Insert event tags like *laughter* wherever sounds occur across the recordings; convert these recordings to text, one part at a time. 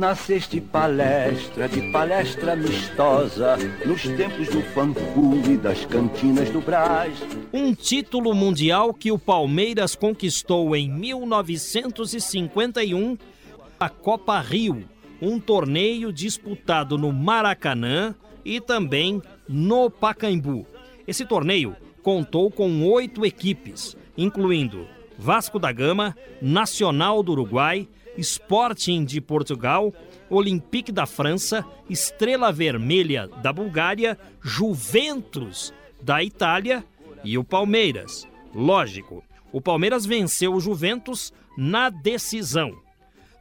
Nasceste palestra de palestra amistosa nos tempos do fanculo e das cantinas do Brás. Um título mundial que o Palmeiras conquistou em 1951, a Copa Rio, um torneio disputado no Maracanã e também no Pacaembu. Esse torneio contou com oito equipes, incluindo Vasco da Gama, Nacional do Uruguai, Sporting de Portugal, Olympique da França, Estrela Vermelha da Bulgária, Juventus da Itália e o Palmeiras. Lógico, o Palmeiras venceu o Juventus na decisão.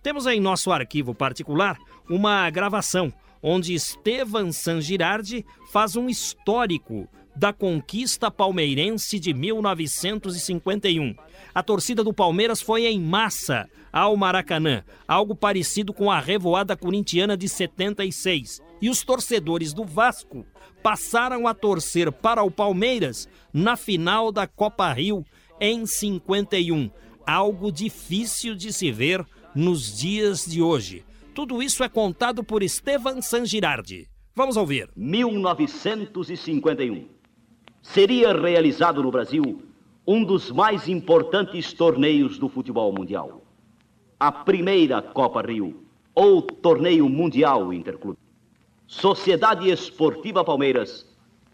Temos em nosso arquivo particular uma gravação onde Estevan Sangirardi faz um histórico da conquista palmeirense de 1951. A torcida do Palmeiras foi em massa ao Maracanã, algo parecido com a revoada corintiana de 76. E os torcedores do Vasco passaram a torcer para o Palmeiras na final da Copa Rio em 51. Algo difícil de se ver nos dias de hoje. Tudo isso é contado por Estevan Sangirardi. Vamos ouvir. 1951. Seria realizado no Brasil um dos mais importantes torneios do futebol mundial a primeira Copa Rio, ou Torneio Mundial Interclube. Sociedade Esportiva Palmeiras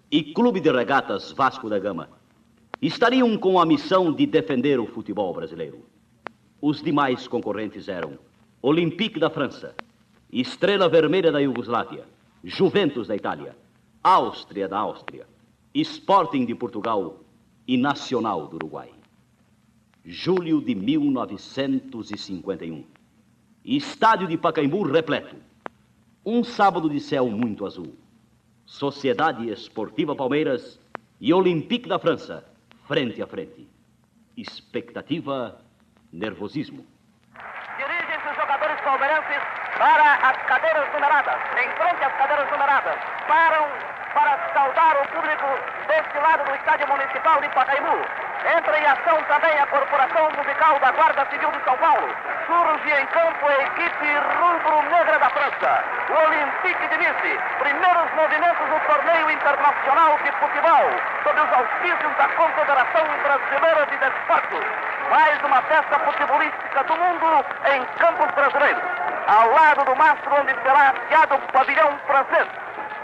e Clube de Regatas Vasco da Gama estariam com a missão de defender o futebol brasileiro. Os demais concorrentes eram Olympique da França, Estrela Vermelha da Iugoslávia, Juventus da Itália, Áustria da Áustria, Sporting de Portugal e Nacional do Uruguai julho de 1951. Estádio de Pacaembu repleto. Um sábado de céu muito azul. Sociedade Esportiva Palmeiras e Olympique da França, frente a frente. Expectativa, nervosismo. Dirigem-se os jogadores palmeirenses para as cadeiras numeradas, em frente às cadeiras numeradas. Param para saudar o público deste lado do Estádio Municipal de Pacaembu. Entra em ação também a Corporação Musical da Guarda Civil de São Paulo. Surge em campo a equipe rubro-negra da França. O Olympique de Nice. Primeiros movimentos do torneio internacional de futebol. Sob os auspícios da Confederação Brasileira de Desportos. Mais uma festa futebolística do mundo em campos brasileiros. Ao lado do mastro onde será afiado o pavilhão francês.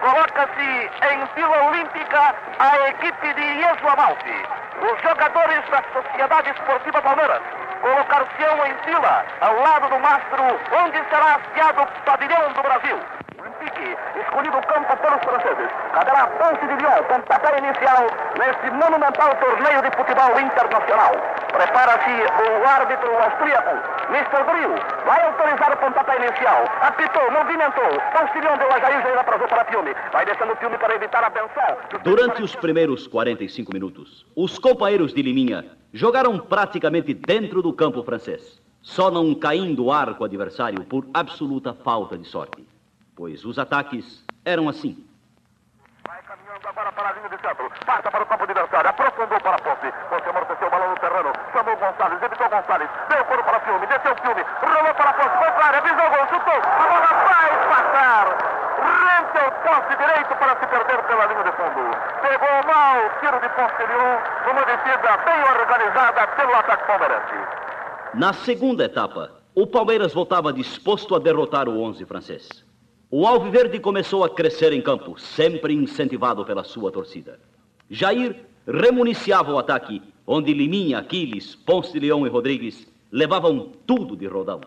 Coloca-se em fila olímpica a equipe de Iesu Amalfi. Os jogadores da Sociedade Esportiva Palmeiras colocar-se-ão em fila ao lado do mastro, onde será afiado o pavilhão do Brasil. Olympique, escolhido o campo pelos franceses. Caberá Ponce de Lyon, pontapé inicial nesse monumental torneio de futebol internacional. Prepara-se o árbitro austríaco, Mr. Grill. Vai autorizar o pontapé inicial. Apitou, movimentou. Postilion deu a Jair, Jair atrasou para filme. Vai descendo o filme para evitar a benção. Durante os primeiros 45 minutos, os companheiros de Liminha jogaram praticamente dentro do campo francês, só não caindo o arco adversário por absoluta falta de sorte, pois os ataques eram assim. Vai caminhando agora para a linha de centro. Passa para o campo adversário. Aprofundou para a ponte. Você amorteceu o balão Gonçalves. Evitou Gonçalves. Deu coro para filme. Desceu o filme. Rolou para a ponte. Área. Visou o gol. Chutou. A bola vai passar. Rente o poste direito para se perder pela linha de fundo. Pegou mal o tiro de posterior. Uma descida bem organizada pelo ataque palmeirense. Na segunda etapa, o Palmeiras voltava disposto a derrotar o 11 francês. O Alviverde começou a crescer em campo, sempre incentivado pela sua torcida. Jair remuniciava o ataque, onde Liminha, Aquiles, Ponce de Leão e Rodrigues levavam tudo de rodão.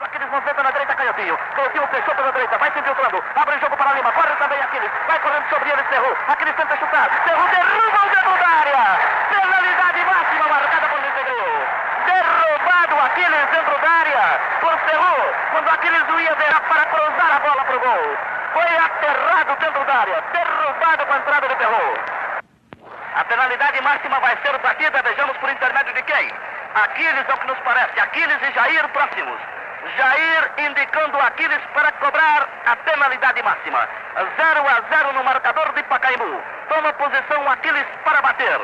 Aquiles movimenta na direita, Canhotinho. Canhotinho fechou pela direita, vai se infiltrando. Abre o jogo para Lima, corre também Aquiles. Vai correndo sobre ele, Cerro. Aquiles tenta chutar. Cerro derruba o dedo da área. Penalidade máxima marcada por Luiz Negreu. Derrubado Aquiles dentro da área por Cerro. Quando Aquiles ia virar para cruzar a bola para o gol. Foi aterrado dentro da área. Derrubado com a entrada de terror. A penalidade máxima vai ser batida, vejamos por intermédio de quem? Aquiles, ao que nos parece. Aquiles e Jair próximos. Jair indicando Aquiles para cobrar a penalidade máxima. 0 a 0 no marcador de Pacaembu. Toma posição Aquiles para bater.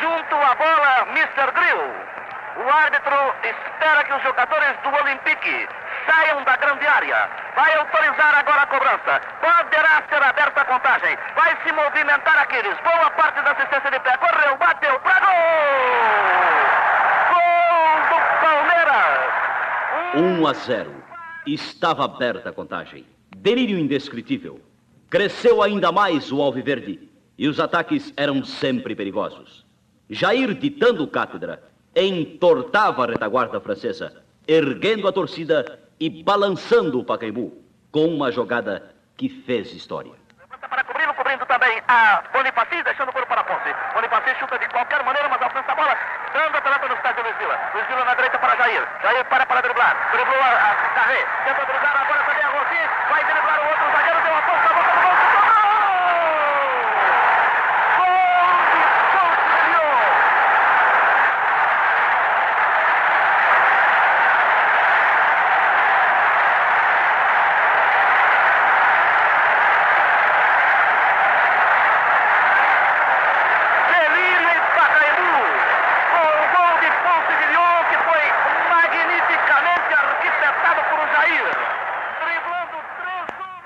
Junto à bola, Mr. Grill. O árbitro espera que os jogadores do Olympique saiam da grande área. Vai autorizar agora a cobrança. Poderá ser aberta a contagem. Vai se movimentar Aquiles. Boa parte da assistência de pé. Correu, bateu para gol! 1 a 0. Estava aberta a contagem. Delírio indescritível. Cresceu ainda mais o Alviverde e os ataques eram sempre perigosos. Jair, ditando cátedra, entortava a retaguarda francesa, erguendo a torcida e balançando o Pacaembu, com uma jogada que fez história. Para cobri-lo, cobrindo também a Bonifaci, deixando o para Ponce. Bonifaci chuta de qualquer maneira, mas alcança a bola, dando a pelota no estádio Luiz Vila. Luiz Vila na direita para Jair. Jair para para driblar. Driblou a, a Carré. Tenta driblar agora também a Rossi. Vai driblar o outro zagueiro. Deu a ponta, a boca do gol.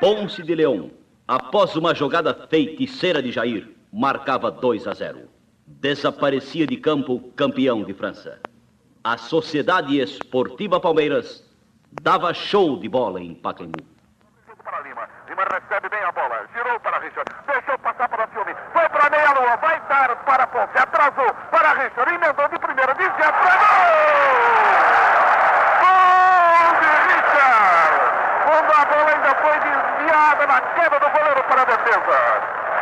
Ponce de Leão, após uma jogada feiticeira de Jair, marcava 2 a 0. Desaparecia de campo campeão de França. A Sociedade Esportiva Palmeiras dava show de bola em Pacaembu. Para Lima. Lima recebe bem a bola. Girou para Richard. Deixou passar para Filme. Foi para meia lua. Vai dar para Ponce. Atrasou para Richard. Emendou de primeira. Desvia para na queda do goleiro para a defesa.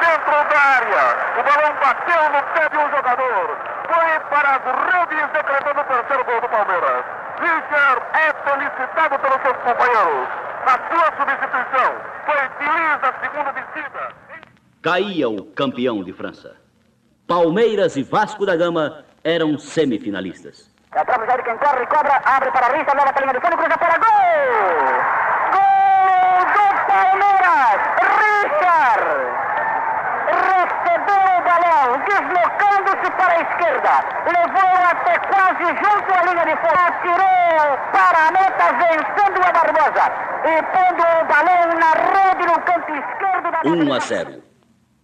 Dentro da área, o balão bateu no pé de um jogador. Foi para as redes, decretando o terceiro gol do Palmeiras. Richard é felicitado pelos seus companheiros. Na sua substituição, foi feliz a segunda descida. Caía o campeão de França. Palmeiras e Vasco da Gama eram semifinalistas. Atrás de quem corre, cobra, abre para Richard, leva para a linha de fundo, cruza para gol! Palmeiras, Richard recebeu o balão, deslocando-se para a esquerda, levou até quase junto à linha de fundo, atirou para a meta, vencendo a Barbosa e pondo o balão na rede no canto esquerdo da 1 a 0.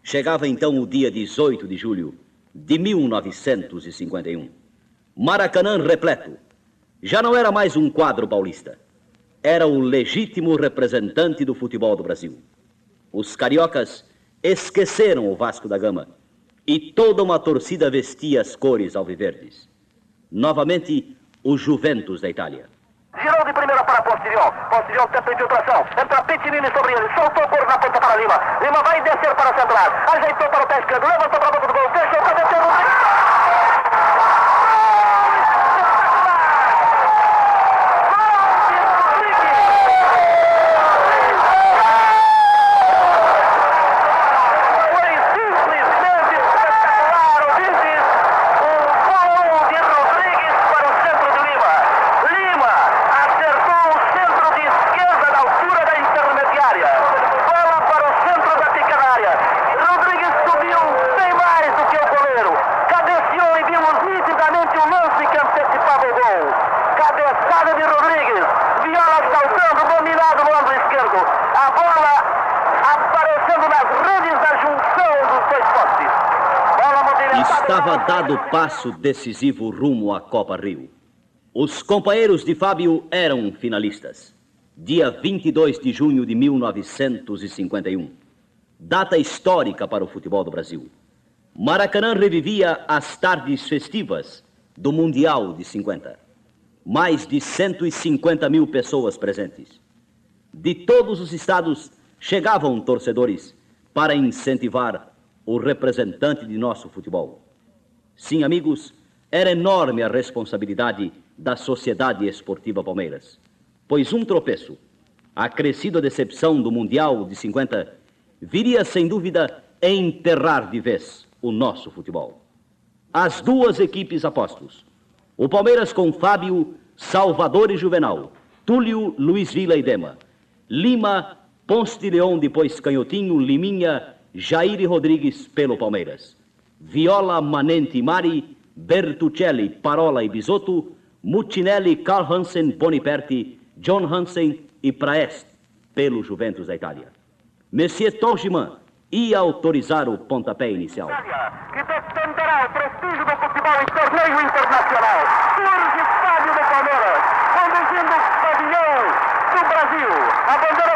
Chegava então o dia 18 de julho de 1951. Maracanã repleto. Já não era mais um quadro paulista era o legítimo representante do futebol do Brasil. Os cariocas esqueceram o Vasco da Gama e toda uma torcida vestia as cores alviverdes. Novamente, o Juventus da Itália. Girou de primeira para Posterior. Posterior tenta infiltração. Entra Pitinini sobre ele. Soltou o cor na ponta para Lima. Lima vai descer para central. Ajeitou para o pé esquerdo. Levantou para a boca do gol. Deixou para descer dado passo decisivo rumo à Copa Rio. Os companheiros de Fábio eram finalistas. Dia 22 de junho de 1951. Data histórica para o futebol do Brasil. Maracanã revivia as tardes festivas do Mundial de 50. Mais de 150 mil pessoas presentes. De todos os estados chegavam torcedores para incentivar o representante de nosso futebol. Sim, amigos, era enorme a responsabilidade da Sociedade Esportiva Palmeiras. pois um tropeço, acrescido a decepção do Mundial de 50, viria sem dúvida enterrar de vez o nosso futebol. As duas equipes apostos, o Palmeiras com Fábio, Salvador e Juvenal, Túlio, Luiz Vila e Dema, Lima, Ponce de Leão, depois Canhotinho, Liminha, Jair e Rodrigues pelo Palmeiras, Viola, Manente e Mari, Bertuccelli, Parola e Bisotto, Mutinelli, Karl Hansen, Boniperti, John Hansen e Praest pelo Juventus da Itália. Monsieur Torgiman ia autorizar o pontapé inicial. Que destenderá o prestígio do futebol em torneio internacional. Surge Fábio do Palmeiras, conduzindo o pavilhão do Brasil. A bandeira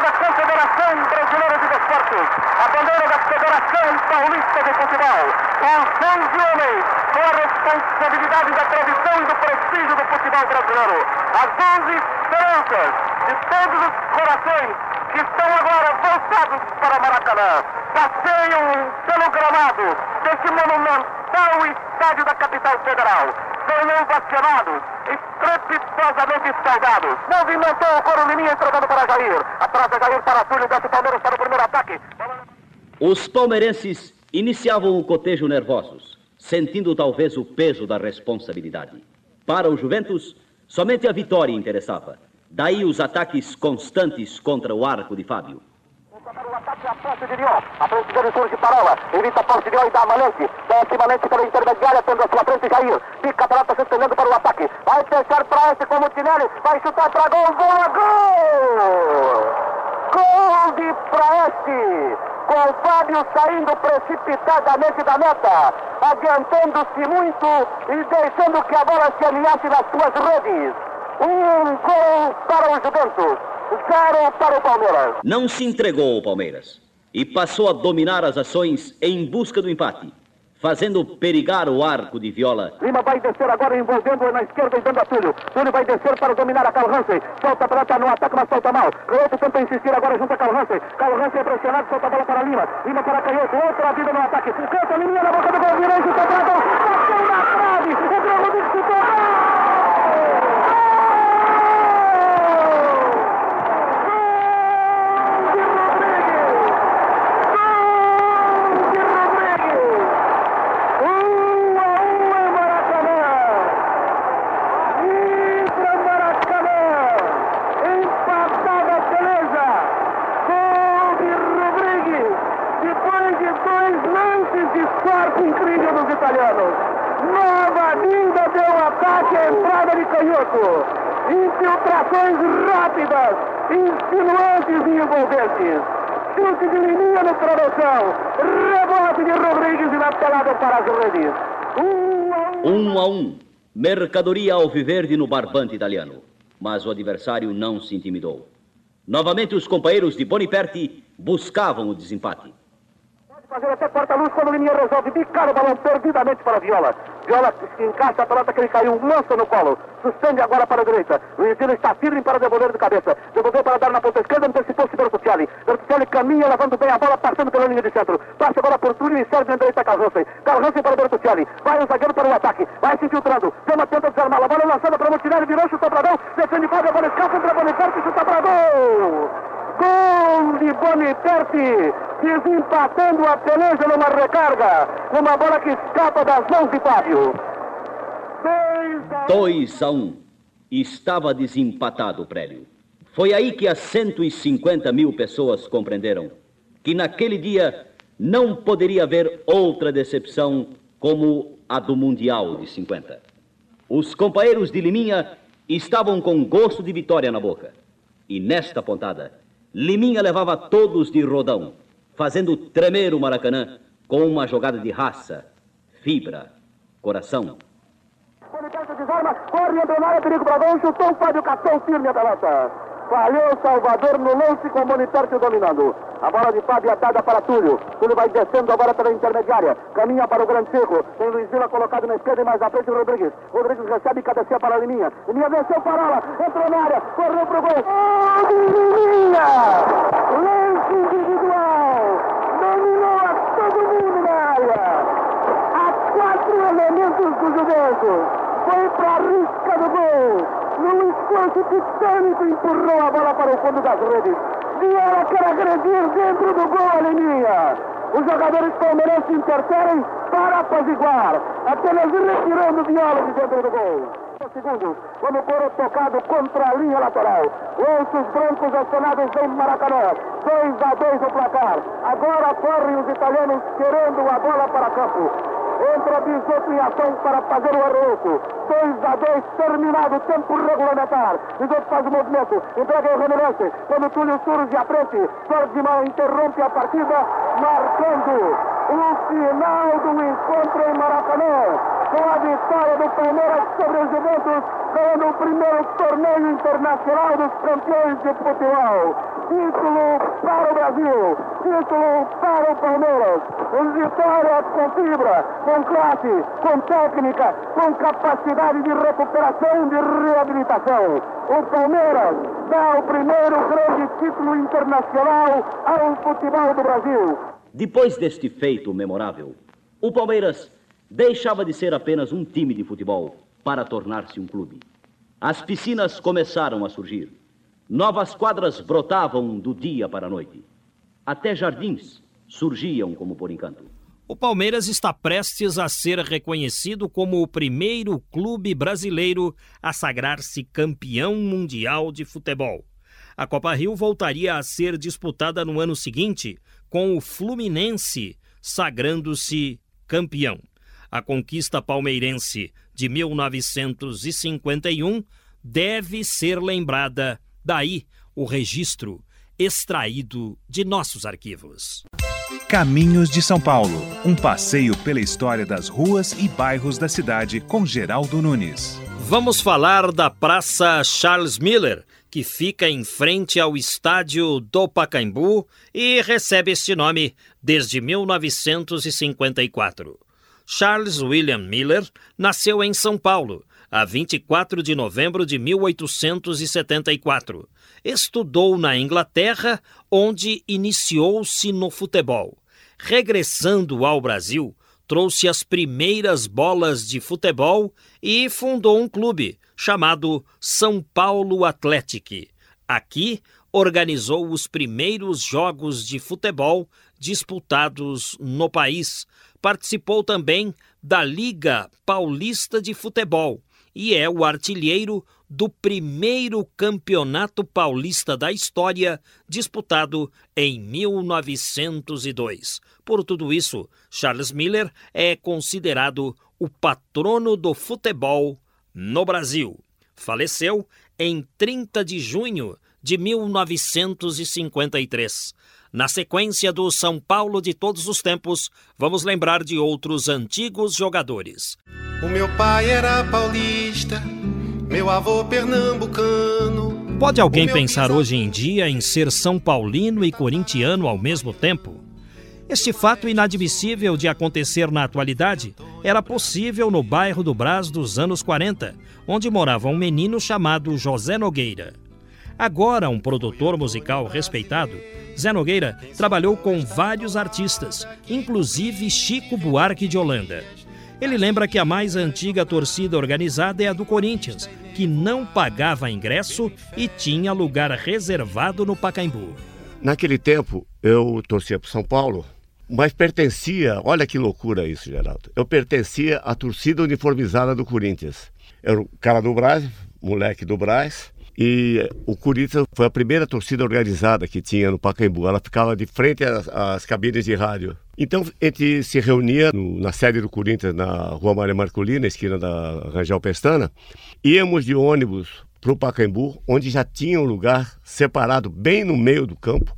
da Confederação Brasileira de Desportos. A bandeira da Federação Paulista de Futebol. Os 11 homens com a responsabilidade da tradição e do prestígio do futebol brasileiro. As 11 esperanças de todos os corações que estão agora voltados para Maracanã. Passeiam pelo gramado desse monumental estádio da capital federal. São ovacionados, estrepitosamente saudados. Movimentou o coro Liminha entregando para Jair. Atrás de Jair para Túlio, desce Palmeiras para o primeiro ataque. Os palmeirenses iniciavam o cotejo nervosos, sentindo talvez o peso da responsabilidade. Para o Juventus, somente a vitória interessava. Daí os ataques constantes contra o arco de Fábio. Para o ataque a posse de Lyon. A frente dele surge Parola. Evita a posse de Lyon e dá a Malente. Desce Malente pela intermediária, tendo a sua frente Jair. Fica a se estendendo para o ataque. Vai fechar para esse com o Mutinelli. Vai chutar para gol. Boa, gol! Gol de Praeste. Com Fábio saindo precipitadamente da meta. Adiantando-se muito e deixando que a bola se alinhasse nas suas redes. Um gol para o Juventus. Zero para o Palmeiras. Não se entregou ao Palmeiras e passou a dominar as ações em busca do empate, fazendo perigar o arco de Viola. Lima vai descer agora envolvendo na esquerda e dando a Túlio. Túlio vai descer para dominar a Carl Hansen. Solta a pelota no ataque, mas solta mal. Canhoto tenta insistir agora junto a Carl Hansen. Carl Hansen é pressionado, solta a bola para Lima. Lima para Canhoto, outra vida no ataque. Canta, Liminha na boca do gol, virou, chuta para gol. Bateu na trave. O Rodrigues, chutou. incrível dos italianos. Nova linda deu ataque à entrada de canhoto. Infiltrações rápidas, insinuantes e envolventes. Chute de linha no travessão. Rebote de Rodrigues e na para as redes. Um a um. Um a um. Mercadoria alviverde no barbante italiano. Mas o adversário não se intimidou. Novamente os companheiros de Boniperti buscavam o desempate. Fazer até porta-luz quando o Liminha resolve bicar o balão perdidamente para a Viola. Viola se encaixa a pelota que ele caiu, lança no colo. Suspende agora para a direita. Luiz Vila está firme para devolver de cabeça. Devolveu para dar na ponta esquerda, antecipou-se Bertuccelli. Bertuccelli caminha, levando bem a bola, passando pela linha de centro. Passa agora por Túlio e serve na direita. Carl Hansen para Bertuccelli. Vai o zagueiro para o ataque. Vai se infiltrando. Toma, tenta desarmar. A bola lançada para o Mutinelli, virou, chutou para gol. Defende a bola escapa contra Boniperti, chuta para gol. Gol de Boniperti, desempatando a peleja numa recarga, numa bola que escapa das mãos de Fábio. 2 a 1. Um. Estava desempatado o prédio. Foi aí que as 150 mil pessoas compreenderam que naquele dia não poderia haver outra decepção como a do Mundial de 50. Os companheiros de Liminha estavam com gosto de vitória na boca. E nesta pontada, Liminha levava todos de rodão, fazendo tremer o Maracanã com uma jogada de raça, fibra, coração. Boniperti desarma, corre, entra na área, perigo para gol, chutou o Fábio Catão, firme a pelota. Falhou Salvador no lance com Boniperti dominando. A bola de Fábio é dada para Túlio. Túlio vai descendo agora pela intermediária. Caminha para o grande cerro. Tem Luiz Vila colocado na esquerda e mais à frente o Rodrigues. Rodrigues recebe e cabeceia para a Liminha. Liminha venceu Parola. Entrou na área. Correu pro gol. Gol Lance individual. Dominou a todo mundo na área. Há quatro elementos do Juventus. Foi para a risca do gol. num esforço titânico, empurrou a bola para o fundo das redes. Vieira quer agredir dentro do gol a. Os jogadores palmeirenses interferem para apaziguar, apenas retirando Viola de dentro do gol segundos, quando foram tocado contra a linha lateral. Lanços brancos acionados em Maracanã. 2 a 2 o placar. Agora correm os italianos querendo a bola para campo. Entra Bisotto em ação para fazer o arremesso. 2 a 2, terminado o tempo regulamentar. Bisotto faz o movimento, entrega o Remelance. Quando Túlio surge à frente, Ferdinand interrompe a partida, marcando o final do encontro em Maracanã com a vitória do Palmeiras sobre os Juventus, ganhando o primeiro torneio internacional dos campeões de futebol. Título para o Brasil, título para o Palmeiras. Vitória com fibra, com classe, com técnica, com capacidade de recuperação, de reabilitação. O Palmeiras dá o primeiro grande título internacional ao futebol do Brasil. Depois deste feito memorável, o Palmeiras deixava de ser apenas um time de futebol para tornar-se um clube. As piscinas começaram a surgir. Novas quadras brotavam do dia para a noite. Até jardins surgiam como por encanto. O Palmeiras está prestes a ser reconhecido como o primeiro clube brasileiro a sagrar-se campeão mundial de futebol. A Copa Rio voltaria a ser disputada no ano seguinte, com o Fluminense sagrando-se campeão. A conquista palmeirense de 1951 deve ser lembrada, daí o registro extraído de nossos arquivos. Caminhos de São Paulo um passeio pela história das ruas e bairros da cidade com Geraldo Nunes. Vamos falar da Praça Charles Miller, que fica em frente ao estádio do Pacaembu e recebe este nome desde 1954. Charles William Miller nasceu em São Paulo, a 24 de novembro de 1874. Estudou na Inglaterra, onde iniciou-se no futebol. Regressando ao Brasil, trouxe as primeiras bolas de futebol e fundou um clube chamado São Paulo Athletic. Aqui organizou os primeiros jogos de futebol disputados no país, participou também da Liga Paulista de Futebol e é o artilheiro do primeiro campeonato paulista da história, disputado em 1902. Por tudo isso, Charles Miller é considerado o patrono do futebol no Brasil. Faleceu em 30 de junho de 1953. Na sequência do São Paulo de todos os tempos, vamos lembrar de outros antigos jogadores. O meu pai era paulista, meu avô pernambucano. Pode alguém pensar hoje em dia em ser São Paulino e corintiano ao mesmo tempo? Este fato inadmissível de acontecer na atualidade era possível no bairro do Brás dos anos 40, onde morava um menino chamado José Nogueira. Agora um produtor musical respeitado, Zé Nogueira trabalhou com vários artistas, inclusive Chico Buarque de Holanda. Ele lembra que a mais antiga torcida organizada é a do Corinthians, que não pagava ingresso e tinha lugar reservado no Pacaembu. Naquele tempo, eu torcia para São Paulo, mas pertencia, olha que loucura isso, Geraldo. Eu pertencia à torcida uniformizada do Corinthians. Era o cara do Brás, moleque do Brás, e o Corinthians foi a primeira torcida organizada que tinha no Pacaembu. Ela ficava de frente às, às cabines de rádio. Então a gente se reunia no, na sede do Corinthians, na Rua Maria Marcolina, esquina da Rangel Pestana. Íamos de ônibus para o Pacaembu, onde já tinha um lugar separado bem no meio do campo,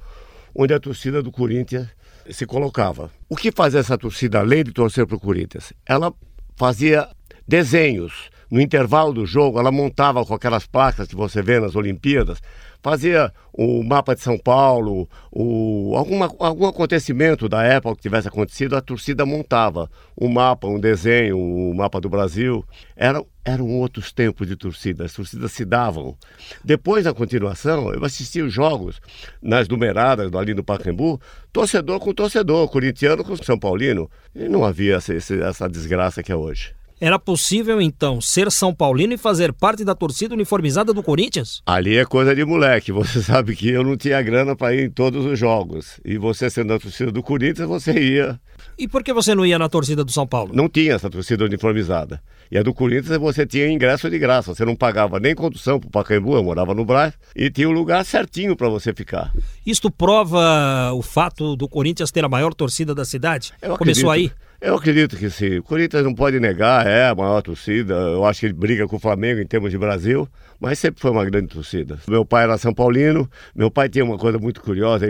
onde a torcida do Corinthians se colocava. O que fazia essa torcida, além de torcer para o Corinthians? Ela fazia desenhos no intervalo do jogo, ela montava com aquelas placas que você vê nas Olimpíadas, fazia o mapa de São Paulo, o, alguma, algum acontecimento da época que tivesse acontecido, a torcida montava um mapa, um desenho, o um mapa do Brasil. Era, eram outros tempos de torcida, as torcidas se davam. Depois, na continuação, eu assisti os jogos nas numeradas ali no Pacaembu, torcedor com torcedor, corintiano com São Paulino, e não havia essa, essa desgraça que é hoje. Era possível, então, ser São Paulino e fazer parte da torcida uniformizada do Corinthians? Ali é coisa de moleque. Você *laughs* sabe que eu não tinha grana para ir em todos os jogos. E você sendo da torcida do Corinthians, você ia. E por que você não ia na torcida do São Paulo? Não tinha essa torcida uniformizada. E a do Corinthians você tinha ingresso de graça. Você não pagava nem condução para o Pacaembu, eu morava no Brás, e tinha um lugar certinho para você ficar. Isto prova o fato do Corinthians ter a maior torcida da cidade? Eu Começou acredito. aí? Eu acredito que sim. O Corinthians não pode negar, é a maior torcida. Eu acho que ele briga com o Flamengo em termos de Brasil, mas sempre foi uma grande torcida. Meu pai era São Paulino, meu pai tinha uma coisa muito curiosa.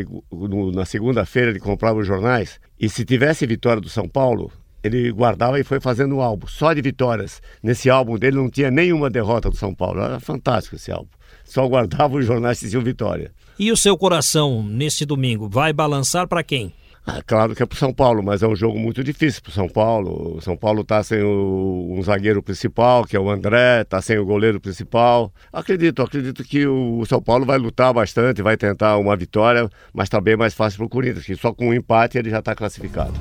Na segunda-feira ele comprava os jornais, e se tivesse vitória do São Paulo, ele guardava e foi fazendo um álbum, só de vitórias. Nesse álbum dele não tinha nenhuma derrota do São Paulo. Era fantástico esse álbum. Só guardava os jornais que diziam vitória. E o seu coração, neste domingo, vai balançar para quem? Ah, claro que é para São Paulo, mas é um jogo muito difícil para São Paulo. O São Paulo está sem o, um zagueiro principal, que é o André, está sem o goleiro principal. Acredito, acredito que o São Paulo vai lutar bastante, vai tentar uma vitória, mas também é mais fácil para o Corinthians, que só com um empate ele já está classificado.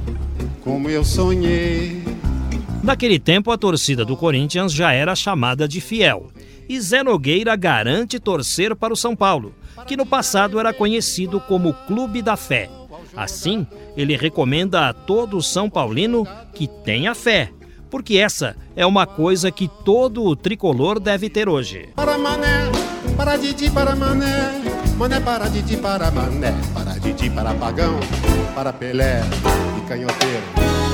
Como eu sonhei. Naquele tempo, a torcida do Corinthians já era chamada de fiel. E Zé Nogueira garante torcer para o São Paulo, que no passado era conhecido como Clube da Fé. Assim, ele recomenda a todo São Paulino que tenha fé, porque essa é uma coisa que todo o tricolor deve ter hoje. Para mané, para Didi, para mané, mané para Didi, para mané, para Didi, para pagão, para Pelé e canhoteiro.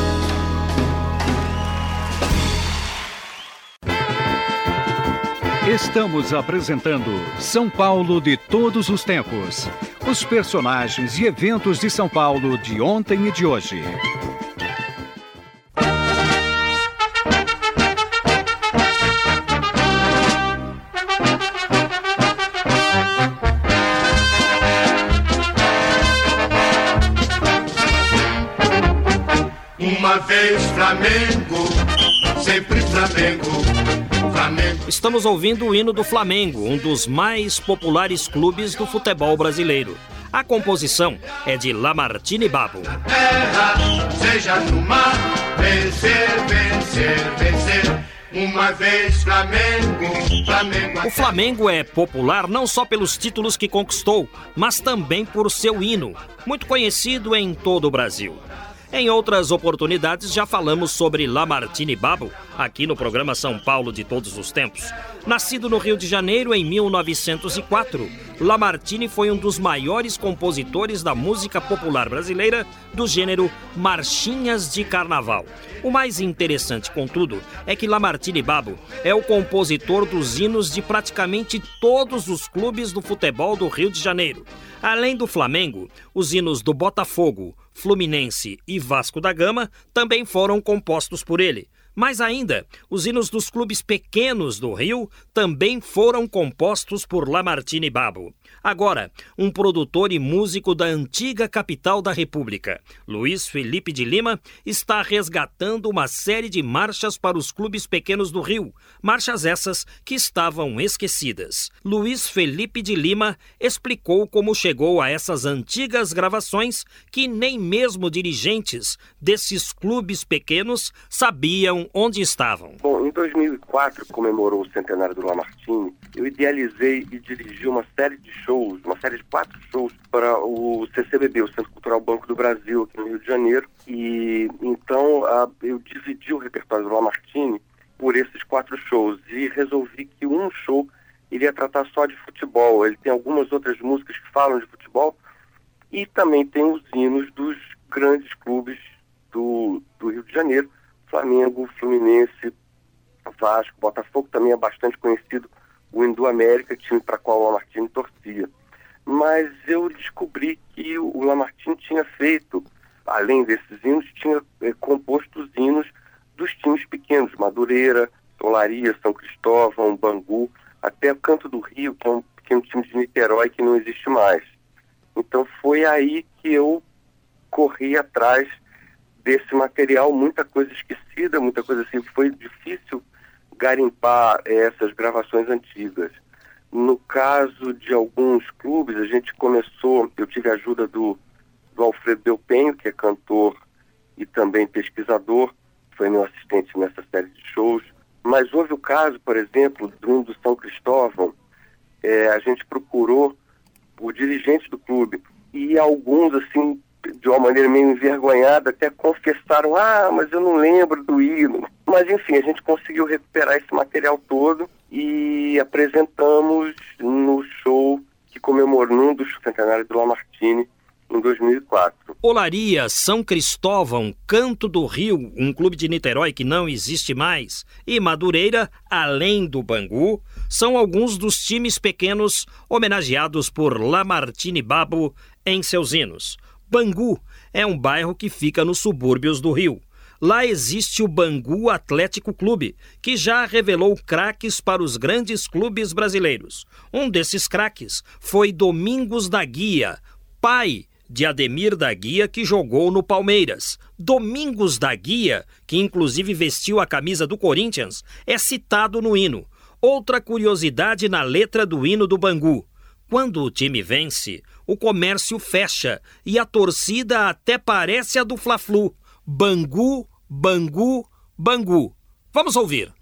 Estamos apresentando São Paulo de todos os tempos. Os personagens e eventos de São Paulo de ontem e de hoje. Uma vez Flamengo, sempre Flamengo. Estamos ouvindo o hino do Flamengo, um dos mais populares clubes do futebol brasileiro. A composição é de Lamartine Babo. Terra, seja no mar, vencer, vencer, vencer. Uma vez Flamengo, Flamengo. O Flamengo é popular não só pelos títulos que conquistou, mas também por seu hino, muito conhecido em todo o Brasil. Em outras oportunidades já falamos sobre Lamartine Babo, aqui no programa São Paulo de todos os tempos. Nascido no Rio de Janeiro em 1904, Lamartine foi um dos maiores compositores da música popular brasileira do gênero marchinhas de carnaval. O mais interessante, contudo, é que Lamartine Babo é o compositor dos hinos de praticamente todos os clubes do futebol do Rio de Janeiro. Além do Flamengo, os hinos do Botafogo, Fluminense e Vasco da Gama também foram compostos por ele. Mais ainda, os hinos dos clubes pequenos do Rio também foram compostos por Lamartine Babo. Agora, um produtor e músico da antiga capital da República, Luiz Felipe de Lima, está resgatando uma série de marchas para os clubes pequenos do Rio, marchas essas que estavam esquecidas. Luiz Felipe de Lima explicou como chegou a essas antigas gravações que nem mesmo dirigentes desses clubes pequenos sabiam onde estavam. Bom, em 2004 comemorou o centenário do Lamartine. Eu idealizei e dirigi uma série de shows uma série de quatro shows para o CCBB, o Centro Cultural Banco do Brasil, aqui no Rio de Janeiro. E então a, eu dividi o repertório do Lamartine por esses quatro shows e resolvi que um show iria tratar só de futebol. Ele tem algumas outras músicas que falam de futebol e também tem os hinos dos grandes clubes do, do Rio de Janeiro, Flamengo, Fluminense, Vasco, Botafogo também é bastante conhecido o Hindu América, time para qual o Lamartine torcia. Mas eu descobri que o Lamartine tinha feito, além desses hinos, tinha é, composto os hinos dos times pequenos, Madureira, Olaria, São Cristóvão, Bangu, até o Canto do Rio, que é um pequeno time de Niterói que não existe mais. Então foi aí que eu corri atrás desse material, muita coisa esquecida, muita coisa assim, foi difícil garimpar essas gravações antigas. No caso de alguns clubes, a gente começou, eu tive a ajuda do, do Alfredo Belpenho, que é cantor e também pesquisador, foi meu assistente nessa série de shows. Mas houve o caso, por exemplo, do hino do São Cristóvão. É, a gente procurou o dirigente do clube e alguns, assim, de uma maneira meio envergonhada, até confessaram: ah, mas eu não lembro do hino. Mas, enfim, a gente conseguiu recuperar esse material todo e apresentamos no show que comemorou um dos centenários do Lamartine em 2004. Olaria, São Cristóvão, Canto do Rio, um clube de Niterói que não existe mais, e Madureira, além do Bangu, são alguns dos times pequenos homenageados por Lamartine Babo em seus hinos. Bangu é um bairro que fica nos subúrbios do Rio. Lá existe o Bangu Atlético Clube, que já revelou craques para os grandes clubes brasileiros. Um desses craques foi Domingos da Guia, pai de Ademir da Guia, que jogou no Palmeiras. Domingos da Guia, que inclusive vestiu a camisa do Corinthians, é citado no hino. Outra curiosidade na letra do hino do Bangu. Quando o time vence, o comércio fecha e a torcida até parece a do Fla-Flu. Bangu, Bangu, Bangu. Vamos ouvir.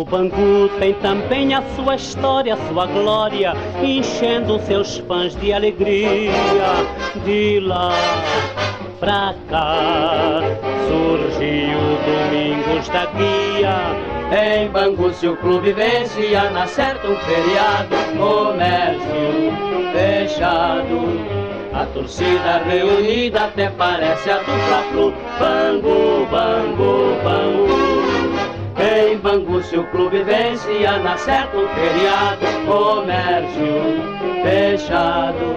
O Bangu tem também a sua história, a sua glória, enchendo seus fãs de alegria. De lá pra cá surgiu Domingos da Guia. Em Bangu se o clube vencia, na certa um feriado, comércio fechado. A torcida reunida até parece a do Fla-Flu. Bangu, Bangu, Bangu. Em Bangu se o clube vencia, na certa um feriado, comércio fechado.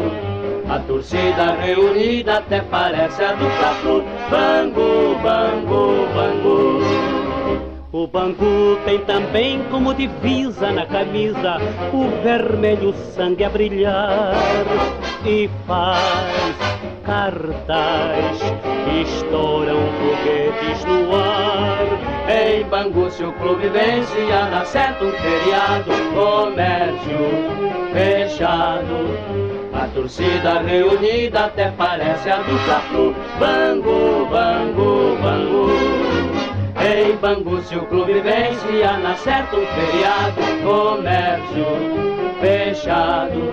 A torcida reunida até parece a do Fla-Flu. Bangu, Bangu, Bangu. O Bangu tem também como divisa na camisa o vermelho sangue a brilhar e faz cartaz, estouram foguetes no ar. Bangu se o clube vence, anda certo feriado, comércio fechado. A torcida reunida até parece a do Fla-Flu. Bangu, Bangu, Bangu. Em Bangu se o clube vence, anda certo um feriado, comércio fechado.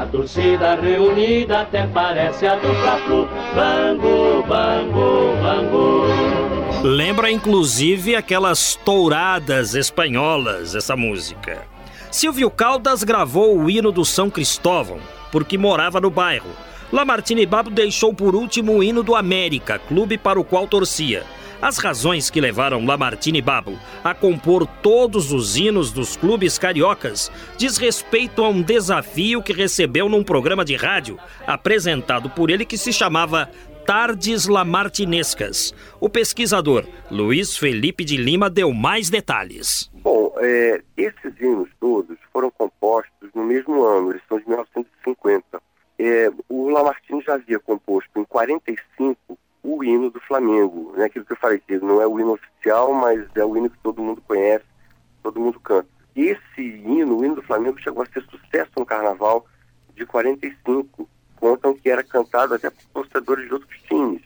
A torcida reunida até parece a do Fla-Flu. Bangu, Bangu, Bangu. Lembra inclusive aquelas touradas espanholas, essa música. Silvio Caldas gravou o hino do São Cristóvão, porque morava no bairro. Lamartine Babo deixou por último o hino do América, clube para o qual torcia. As razões que levaram Lamartine Babo a compor todos os hinos dos clubes cariocas diz respeito a um desafio que recebeu num programa de rádio apresentado por ele que se chamava Tardes Lamartinescas. O pesquisador Luiz Felipe de Lima deu mais detalhes. Bom, é, esses hinos todos foram compostos no mesmo ano, eles são de 1950. É, o Lamartine já havia composto em 45 o hino do Flamengo, né? aquilo que eu falei, que não é o hino oficial, mas é o hino que todo mundo conhece, todo mundo canta. Esse hino, o hino do Flamengo, chegou a ser sucesso no Carnaval de 45. Contam que era cantado até por torcedores de outros times.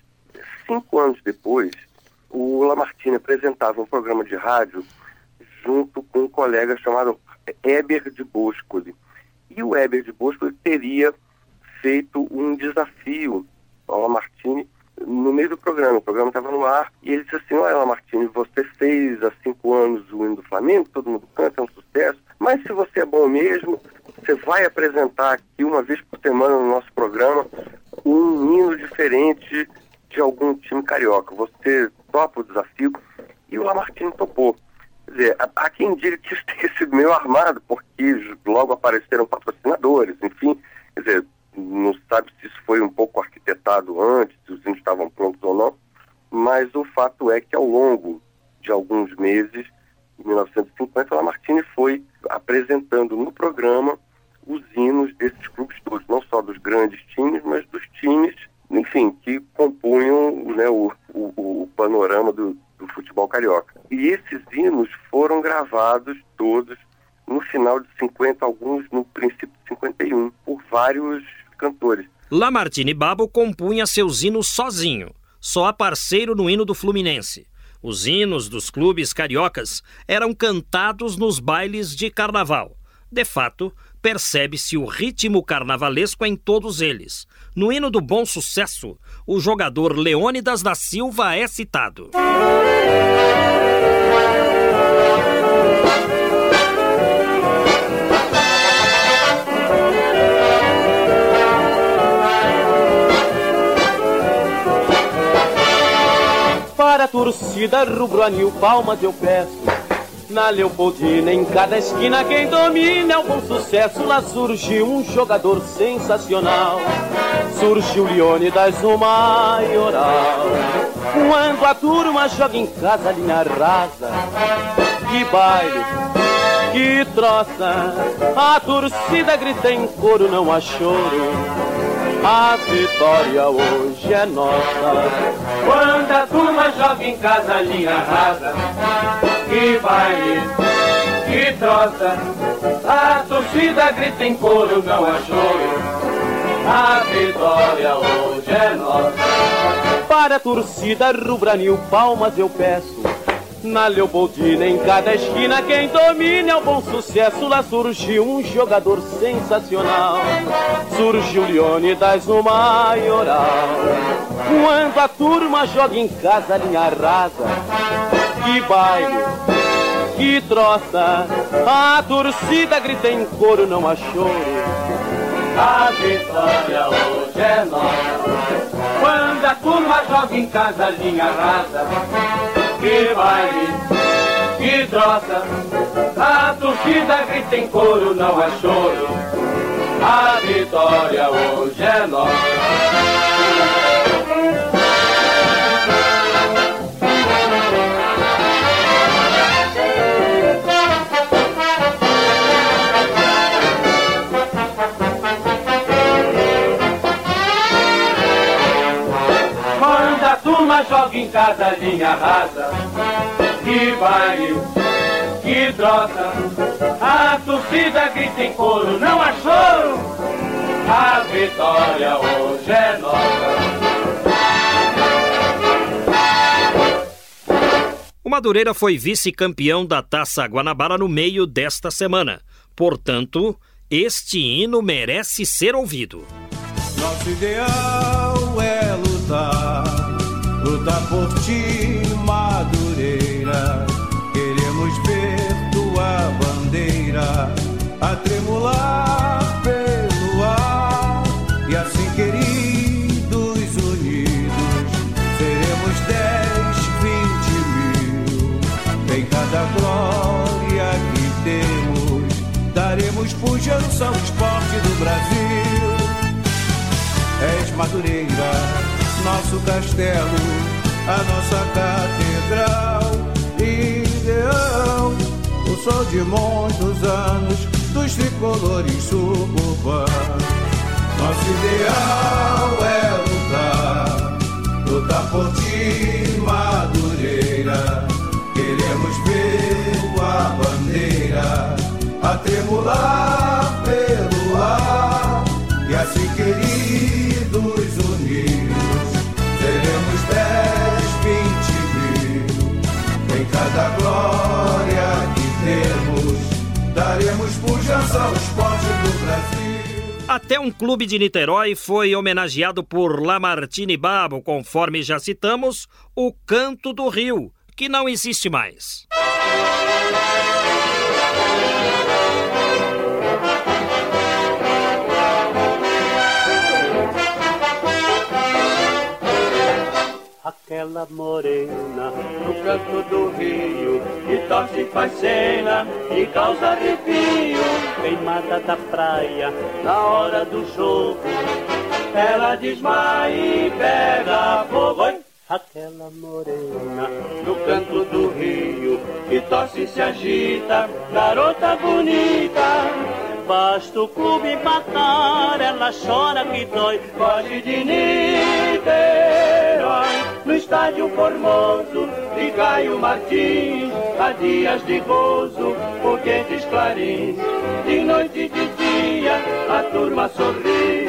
Cinco anos depois, o Lamartine apresentava um programa de rádio junto com um colega chamado Eber de Boscoli. E o Eber de Boscoli teria feito um desafio ao Lamartine no meio do programa. O programa estava no ar e ele disse assim: Olha, Martini, você fez há cinco anos o hino do Flamengo, todo mundo canta, é um sucesso, mas se você é bom mesmo, você vai apresentar aqui uma vez por semana no nosso programa um hino diferente de algum time carioca. Você topa o desafio e o Lamartine topou. Quer dizer, há quem diga que isso *laughs* tenha sido meio armado, porque logo apareceram patrocinadores, enfim. Quer dizer, não sabe se isso foi um pouco arquitetado antes, se os índios estavam prontos ou não, mas o fato é que ao longo de alguns meses, aprovados todos no final de 50, alguns no princípio de 51, por vários cantores. Lamartine Babo compunha seus hinos sozinho, só a parceiro no hino do Fluminense. Os hinos dos clubes cariocas eram cantados nos bailes de carnaval. De fato, percebe-se o ritmo carnavalesco em todos eles. No hino do Bom Sucesso, o jogador Leônidas da Silva é citado. Para a torcida rubro-anil, palmas eu peço. Na Leopoldina, em cada esquina, quem domina é o bom sucesso. Lá surgiu um jogador sensacional. Surgiu Leônidas no maioral. Quando a turma joga em casa, linha rasa. Que baile, que troça. A torcida grita em coro, não há choro. A vitória hoje é nossa. Quando a turma joga em casa, linha rasa. Que baile, que troça. A torcida grita em coro, não há choro. A vitória hoje é nossa. Para a torcida rubra-nil, palmas eu peço. Na Leopoldina, em cada esquina, quem domina é o bom sucesso. Lá surgiu um jogador sensacional. Surgiu Leônidas no maioral. Quando a turma joga em casa, linha rasa. Que baile, que troça. A torcida grita em coro, não há choro. A vitória hoje é nossa. Quando a turma joga em casa, linha rasa que baile, que troça. A torcida grita em coro, não é choro. A vitória hoje é nossa. Joga em casa, linha rasa. Que baile, que troça. A torcida grita em coro, não há choro. A vitória hoje é nossa. O Madureira foi vice-campeão da Taça Guanabara no meio desta semana. Portanto, este hino merece ser ouvido. Nosso ideal pujança ao esporte do Brasil. És Madureira, nosso castelo, a nossa catedral, ideal, o sol de muitos anos dos tricolores suburbanos. Nosso ideal é lutar, lutar por ti, Madureira. Queremos ver tua bandeira a tremular pelo ar. E assim, queridos unidos, seremos dez, vinte mil. Em cada glória que temos, daremos pujança ao esporte do Brasil. Até um clube de Niterói foi homenageado por Lamartine Babo, conforme já citamos, o Canto do Rio, que não existe mais. Aquela morena no canto do rio Que torce faz cena e causa arrepio Queimada da praia na hora do jogo Ela desmaia e pega fogo! Aquela morena no canto do rio Que torce e se agita Garota bonita Basta o clube matar ela chora que dói. Foge de Niterói, no estádio formoso de Caio Martins, há dias de gozo, foguetes clarins, de noite e de dia a turma sorri,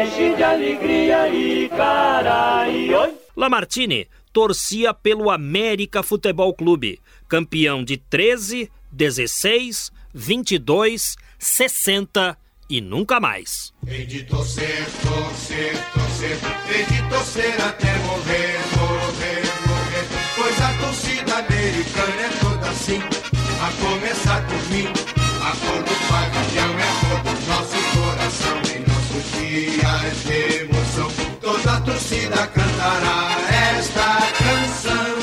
enche de alegria e cara e oi. Lamartine torcia pelo América Futebol Clube, campeão de 13, 16, 22, 60 e nunca mais. Hei de torcer, torcer, torcer, hei de torcer até morrer, morrer, morrer, pois a torcida americana é toda assim, a começar por mim, a cor do pavilhão é a cor do nosso coração, em nossos dias de emoção, toda a torcida cantará esta canção.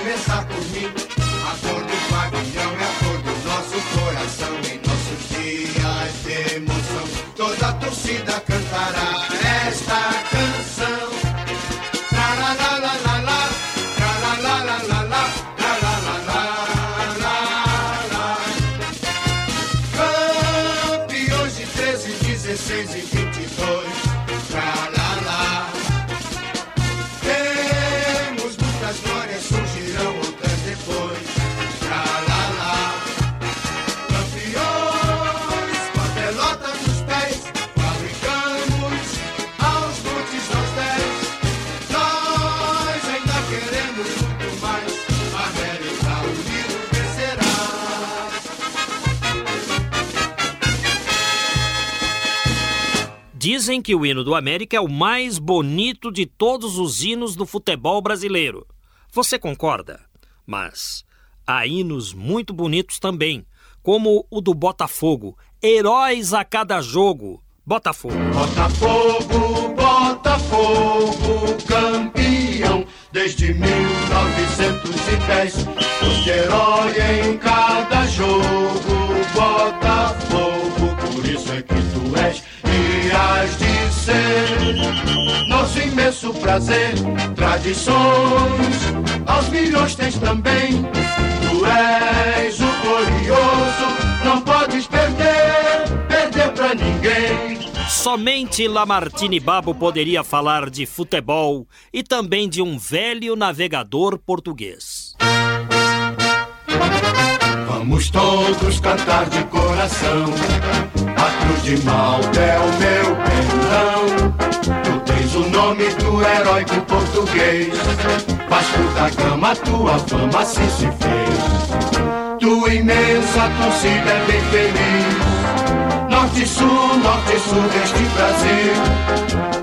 A começar por mim. A cor do Dizem que o hino do América é o mais bonito de todos os hinos do futebol brasileiro. Você concorda? Mas há hinos muito bonitos também, como o do Botafogo, Heróis a cada jogo. Botafogo. Botafogo, Botafogo, campeão desde 1910. Foste herói em cada jogo, Botafogo, has de ser. Nosso imenso prazer, tradições, aos milhões tens também. Tu és o glorioso, não podes perder, perder pra ninguém. Somente Lamartine Babo poderia falar de futebol e também de um velho navegador português. Vamos todos cantar de coração. A cruz de Malta é o meu perdão. Tu tens o nome do heróico português. Vasco da Gama, tua fama assim se fez. Tua imensa torcida é bem feliz. Norte sul, norte sul deste Brasil.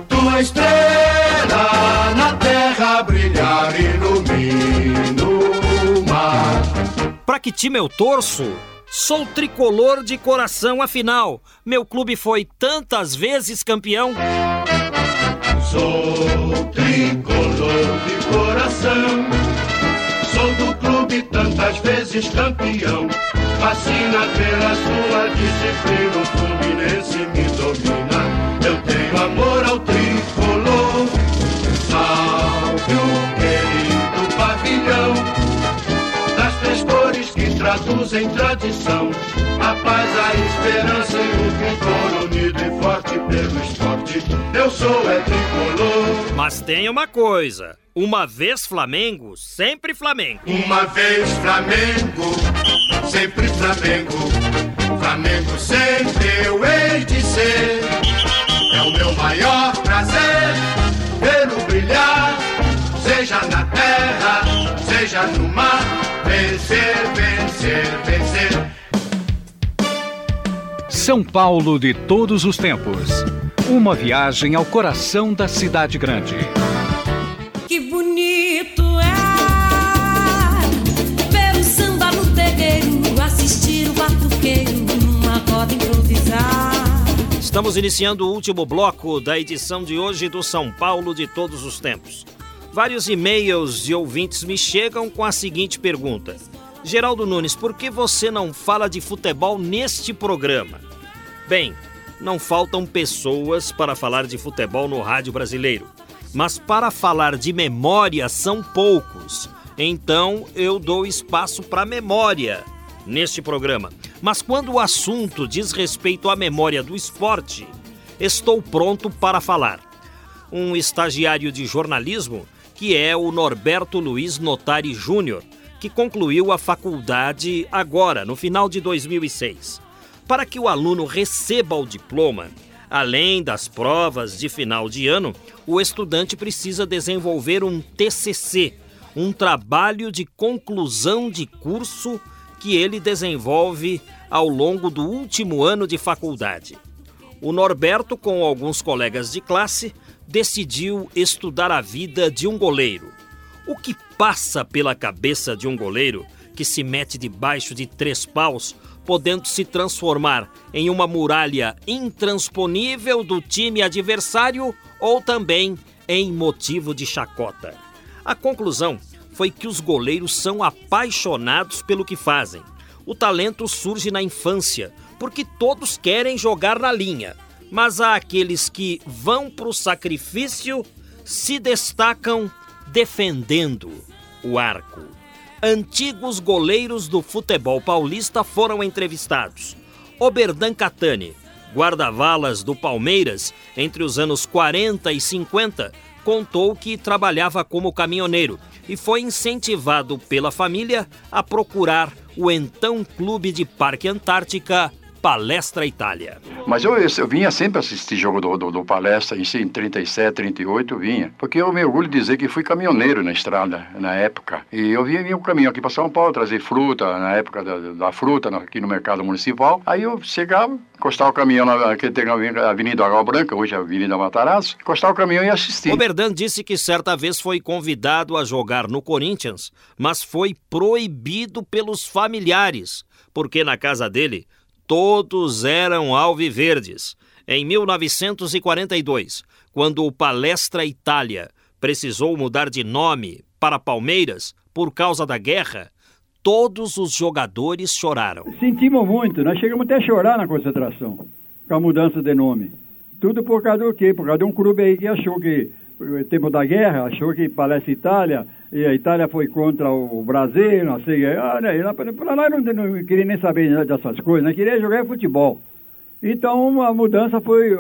Tua estrela na terra brilhar ilumina. Pra que time eu torço? Sou tricolor de coração, afinal, meu clube foi tantas vezes campeão. Sou tricolor de coração, sou do clube tantas vezes campeão. Fascina pela sua disciplina, o Fluminense me domina. Eu tenho amor ao tricolor, traduzem tradição, a paz, a esperança e o vigor unido e forte pelo esporte. Eu sou é tricolor. Mas tem uma coisa: uma vez Flamengo, sempre Flamengo. Uma vez Flamengo, sempre Flamengo. Flamengo sempre eu hei de ser. É o meu maior prazer vê-lo brilhar, seja na terra, seja no mar, vencer, vencer, vencer. São Paulo de todos os tempos. Uma viagem ao coração da cidade grande. Que bonito é ver o samba no terreiro, assistir o batuqueiro numa roda improvisar. Estamos iniciando o último bloco da edição de hoje do São Paulo de todos os tempos. Vários e-mails de ouvintes me chegam com a seguinte pergunta: Geraldo Nunes, por que você não fala de futebol neste programa? Bem, não faltam pessoas para falar de futebol no rádio brasileiro, mas para falar de memória são poucos. Então eu dou espaço para memória neste programa. Mas quando o assunto diz respeito à memória do esporte, estou pronto para falar. Um estagiário de jornalismo, que é o Norberto Luiz Notari Júnior, que concluiu a faculdade agora, no final de 2006. Para que o aluno receba o diploma, além das provas de final de ano, o estudante precisa desenvolver um TCC, um trabalho de conclusão de curso que ele desenvolve ao longo do último ano de faculdade. O Norberto, com alguns colegas de classe, decidiu estudar a vida de um goleiro. O que passa pela cabeça de um goleiro que se mete debaixo de três paus, podendo se transformar em uma muralha intransponível do time adversário ou também em motivo de chacota? A conclusão foi que os goleiros são apaixonados pelo que fazem. O talento surge na infância, porque todos querem jogar na linha, mas há aqueles que vão para o sacrifício, se destacam defendendo o arco. Antigos goleiros do futebol paulista foram entrevistados. Oberdan Catani, guarda-valas do Palmeiras entre os anos 40 e 50, contou que trabalhava como caminhoneiro e foi incentivado pela família a procurar o então clube de Parque Antártica Palestra Itália. Mas eu, eu vinha sempre assistir jogo do, do, do Palestra, em, em 37, 38 eu vinha. Porque eu me orgulho de dizer que fui caminhoneiro na estrada, na época. E eu vinha, vinha um caminhão aqui para São Paulo, trazer fruta, na época da, da fruta, aqui no mercado municipal. Aí eu chegava, encostava o caminhão na que tem a Avenida Água Branca, hoje é a Avenida Matarazzo, encostava o caminhão e assistia. Oberdan disse que certa vez foi convidado a jogar no Corinthians, mas foi proibido pelos familiares, porque na casa dele todos eram alviverdes. Em 1942, quando o Palestra Itália precisou mudar de nome para Palmeiras por causa da guerra, todos os jogadores choraram. Sentimos muito, nós chegamos até a chorar na concentração com a mudança de nome. Tudo por causa do quê? Por causa de um clube aí que achou que, no tempo da guerra, achou que Palestra Itália, e a Itália foi contra o Brasil, não sei, né, para nós não, não queria nem saber dessas coisas, nós queria jogar futebol. Então a mudança foi,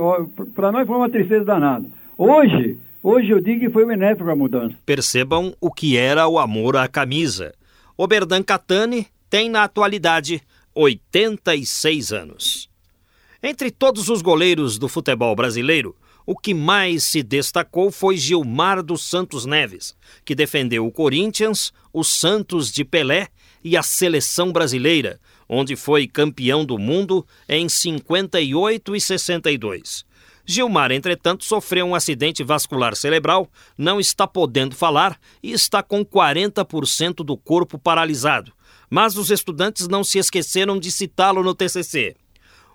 para nós foi uma tristeza danada. Hoje, hoje eu digo que foi benéfico a mudança. Percebam o que era o amor à camisa. Oberdan Catani tem na atualidade 86 anos. Entre todos os goleiros do futebol brasileiro, o que mais se destacou foi Gilmar dos Santos Neves, que defendeu o Corinthians, o Santos de Pelé e a seleção brasileira, onde foi campeão do mundo em 58 e 62. Gilmar, entretanto, sofreu um acidente vascular cerebral, não está podendo falar e está com 40% do corpo paralisado. Mas os estudantes não se esqueceram de citá-lo no TCC.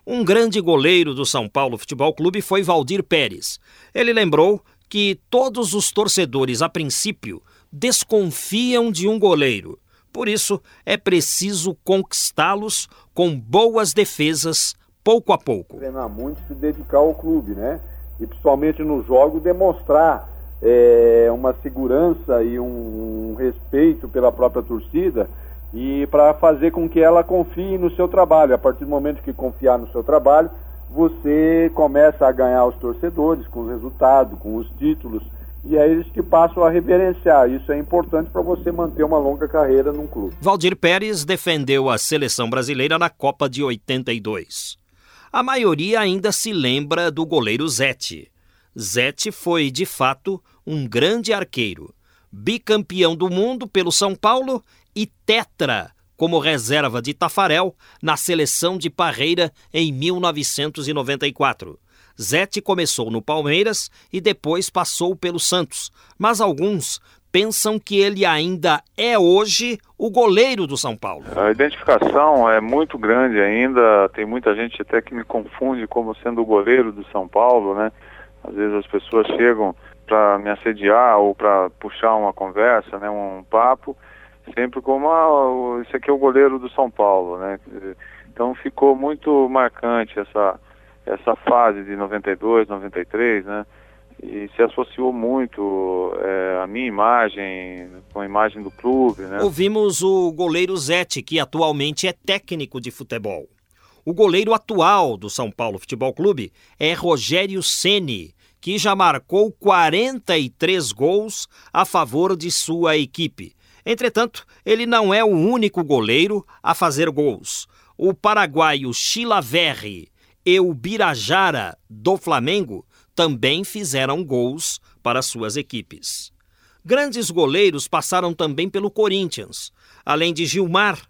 Um grande goleiro do São Paulo Futebol Clube foi Valdir Pérez. Ele lembrou que todos os torcedores, a princípio, desconfiam de um goleiro. Por isso, é preciso conquistá-los com boas defesas, pouco a pouco. Treinar muito, se dedicar ao clube, né? E principalmente no jogo, demonstrar é, uma segurança e um, um respeito pela própria torcida e para fazer com que ela confie no seu trabalho. A partir do momento que confiar no seu trabalho, você começa a ganhar os torcedores com os resultados, com os títulos, e é eles que passam a reverenciar. Isso é importante para você manter uma longa carreira num clube. Valdir Pérez defendeu a seleção brasileira na Copa de 82. A maioria ainda se lembra do goleiro Zete. Zete foi, de fato, um grande arqueiro, bicampeão do mundo pelo São Paulo e tetra como reserva de Tafarel na seleção de Parreira em 1994. Zete começou no Palmeiras e depois passou pelo Santos, mas alguns pensam que ele ainda é hoje o goleiro do São Paulo. A identificação é muito grande ainda, tem muita gente até que me confunde como sendo o goleiro do São Paulo, né? Às vezes as pessoas chegam para me assediar ou para puxar uma conversa, né, um papo, sempre como ah, esse aqui é o goleiro do São Paulo, né? Então ficou muito marcante essa essa fase de 92, 93, né? E se associou muito é, a minha imagem com a imagem do clube, né? Ouvimos o goleiro Zete, que atualmente é técnico de futebol. O goleiro atual do São Paulo Futebol Clube é Rogério Ceni, que já marcou 43 gols a favor de sua equipe. Entretanto, ele não é o único goleiro a fazer gols. O paraguaio Chilaverri e o Birajara, do Flamengo, também fizeram gols para suas equipes. Grandes goleiros passaram também pelo Corinthians, além de Gilmar,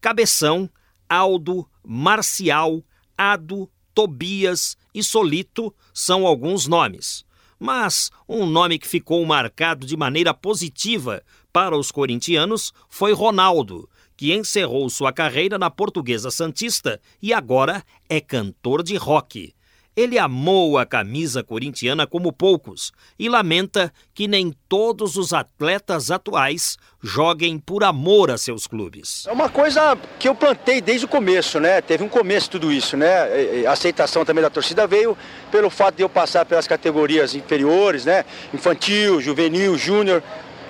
Cabeção, Aldo, Marcial, Ado, Tobias e Solito são alguns nomes. Mas um nome que ficou marcado de maneira positiva para os corintianos foi Ronaldo, que encerrou sua carreira na Portuguesa Santista e agora é cantor de rock. Ele amou a camisa corintiana como poucos e lamenta que nem todos os atletas atuais joguem por amor a seus clubes. É uma coisa que eu plantei desde o começo, né? Teve um começo tudo isso, né? A aceitação também da torcida veio pelo fato de eu passar pelas categorias inferiores, né? Infantil, juvenil, júnior.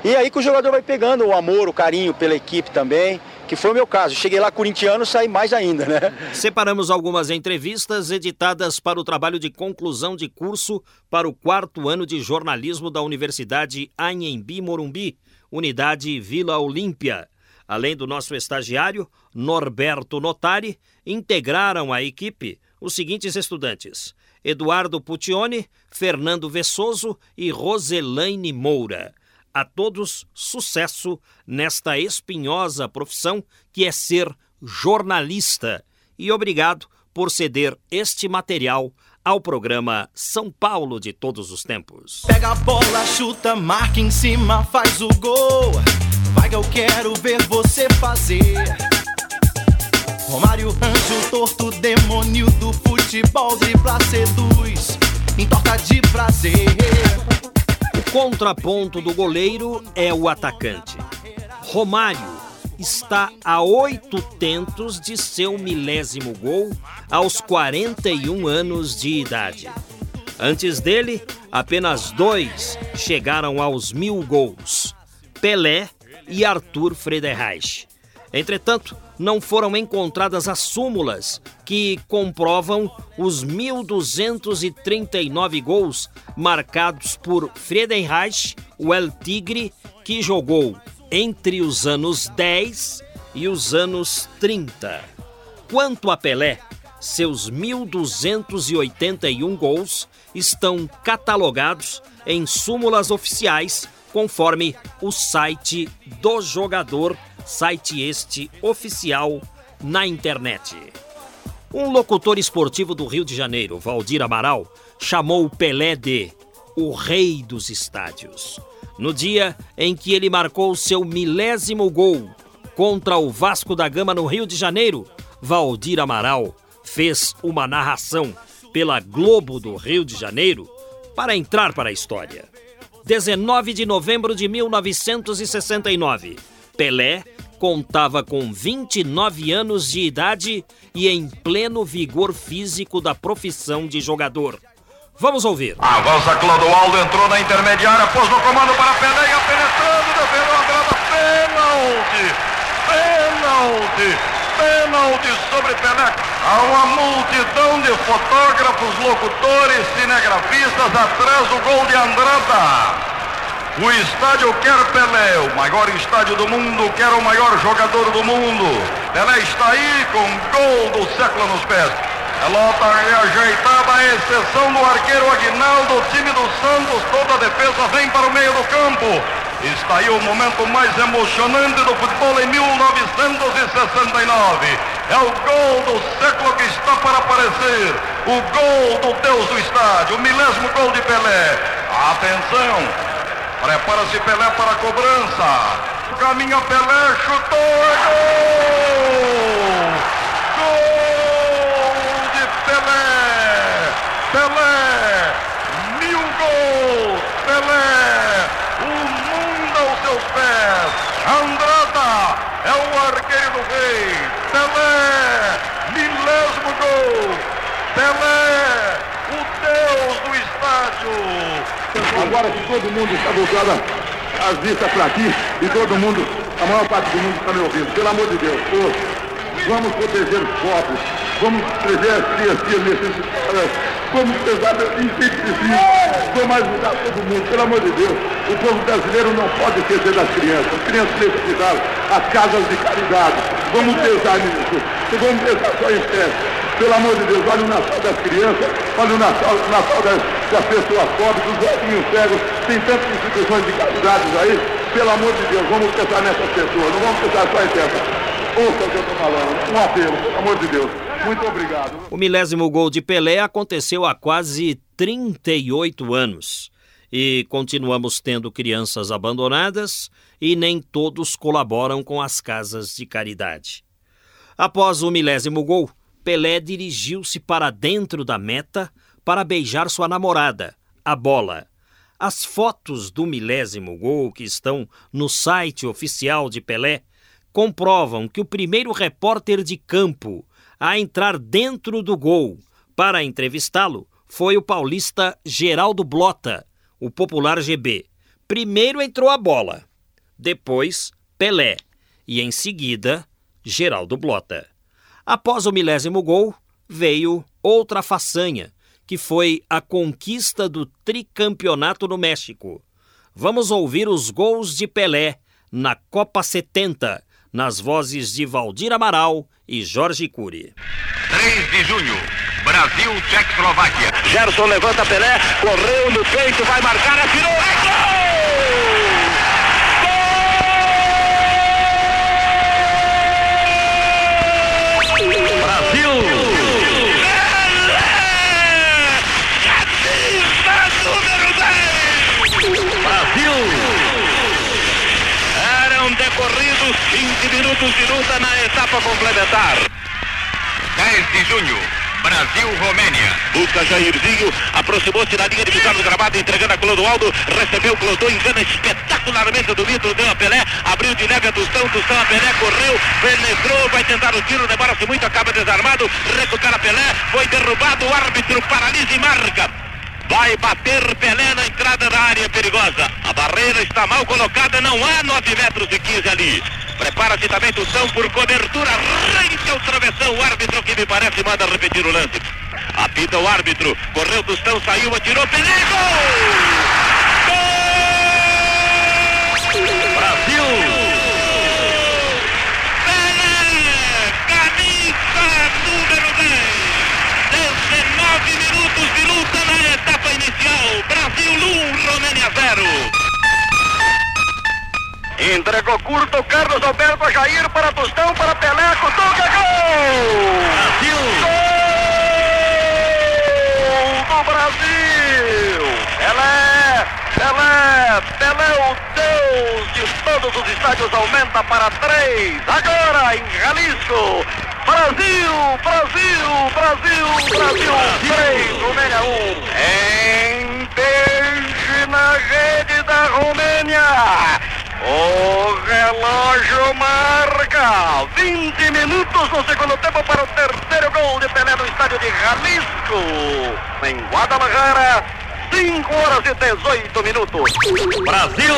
E aí que o jogador vai pegando o amor, o carinho pela equipe também que foi o meu caso. Cheguei lá corintiano, saí mais ainda, né? Separamos algumas entrevistas editadas para o trabalho de conclusão de curso para o quarto ano de jornalismo da Universidade Anhembi Morumbi, unidade Vila Olímpia. Além do nosso estagiário, Norberto Notari, integraram a equipe os seguintes estudantes: Eduardo Puccione, Fernando Vessoso e Roselaine Moura. A todos, sucesso nesta espinhosa profissão que é ser jornalista. E obrigado por ceder este material ao programa São Paulo de Todos os Tempos. Pega a bola, chuta, marca em cima, faz o gol. Vai que eu quero ver você fazer. Romário, anjo torto, demônio do futebol, dribla, seduz, entorta de prazer. Contraponto do goleiro é o atacante. Romário está a oito tentos de seu milésimo gol aos 41 anos de idade. Antes dele, apenas dois chegaram aos mil gols: Pelé e Arthur Frederich. Entretanto, não foram encontradas as súmulas que comprovam os 1.239 gols marcados por Friedenreich, o El Tigre, que jogou entre os anos 10 e os anos 30. Quanto a Pelé, seus 1.281 gols estão catalogados em súmulas oficiais, conforme o site do jogador site este oficial na internet. Um locutor esportivo do Rio de Janeiro, Valdir Amaral, chamou Pelé de o rei dos estádios. No dia em que ele marcou seu milésimo gol contra o Vasco da Gama no Rio de Janeiro, Valdir Amaral fez uma narração pela Globo do Rio de Janeiro para entrar para a história. 19 de novembro de 1969, Pelé contava com 29 anos de idade e em pleno vigor físico da profissão de jogador. Vamos ouvir. Avança Clodoaldo, entrou na intermediária, pôs no comando para Pelé, ia penetrando, defendeu a grada, pênalti, pênalti, pênalti sobre Pelé. Há uma multidão de fotógrafos, locutores, cinegrafistas atrás do gol de Andrada. O estádio quer Pelé, o maior estádio do mundo, quer o maior jogador do mundo. Pelé está aí com gol do século nos pés. Pelota ajeitada, a exceção do arqueiro Aguinaldo, time do Santos, toda a defesa vem para o meio do campo. Está aí o momento mais emocionante do futebol em 1969. É o gol do século que está para aparecer. O gol do Deus do estádio, o milésimo gol de Pelé. Atenção, prepara-se Pelé para a cobrança. Caminha Pelé, chutou, é gol! Gol de Pelé! Pelé! Mil gols! Pelé! O mundo aos seus pés! Andrada é o arqueiro do rei! Pelé! Milésimo gol! Pelé! O Deus do estádio! Agora que todo mundo está voltando as vistas para aqui e todo mundo, a maior parte do mundo está me ouvindo, pelo amor de Deus, pô, vamos proteger os pobres, vamos proteger as crianças necessitadas, vamos pesar inseticídio, vamos ajudar todo mundo, pelo amor de Deus. O povo brasileiro não pode esquecer das crianças, as crianças necessitadas, as casas de caridade, vamos pesar nisso, vamos pesar só em festa. Pelo amor de Deus, olha o Natal das crianças, olha o Natal, o Natal das, das pessoas pobres, dos velhinhos cegos, tem tantas instituições de caridade aí, pelo amor de Deus, vamos pensar nessas pessoas, não vamos pensar só em festa. Ouça o que eu estou falando, um apelo, pelo amor de Deus. Muito obrigado. O milésimo gol de Pelé aconteceu há quase 38 anos. E continuamos tendo crianças abandonadas e nem todos colaboram com as casas de caridade. Após o milésimo gol, Pelé dirigiu-se para dentro da meta para beijar sua namorada, a bola. As fotos do milésimo gol que estão no site oficial de Pelé comprovam que o primeiro repórter de campo a entrar dentro do gol para entrevistá-lo foi o paulista Geraldo Blota, o popular GB. Primeiro entrou a bola, depois Pelé e em seguida Geraldo Blota. Após o milésimo gol, veio outra façanha, que foi a conquista do tricampeonato no México. Vamos ouvir os gols de Pelé na Copa 70, nas vozes de Valdir Amaral e Jorge Cury. 3 de junho, Brasil, Tchecoslováquia. Gerson levanta Pelé, correu no peito, vai marcar, atirou, é gol! Decorridos 20 minutos de luta na etapa complementar. 10 de junho, Brasil, Romênia. Busca Jairzinho, aproximou-se da linha de visão do gramado, entregando a Clodoaldo, recebeu Clodô, engana espetacularmente do Vitor, deu a Pelé, abriu de leve a Tustão, Tustão a Pelé, correu, penetrou, vai tentar o tiro, demora-se muito, acaba desarmado, recupera Pelé, foi derrubado, o árbitro paralisa e marca. Vai bater Pelé na entrada da área perigosa. A barreira está mal colocada, não há 9 metros e 15 ali. Prepara-se também Tustão por cobertura, rente ao travessão. O árbitro que me parece manda repetir o lance. Apita o árbitro, correu Tustão, saiu, atirou, Pelé, gol! Inicial. Brasil 1, Romênia 0. Entregou curto Carlos Alberto a Jair para Tostão, para Pelé, Cutuca, gol! Brasil! Gol do Brasil! Pelé, Pelé, Pelé, o Deus de todos os estádios, aumenta para três. Agora em Jalisco. Brasil, Brasil, Brasil, Brasil, três, Romênia um. Em beijo na rede da Romênia. O relógio marca 20 minutos no segundo tempo para o terceiro gol de Pelé no estádio de Jalisco. Em Guadalajara, 5 horas e 18 minutos. Brasil!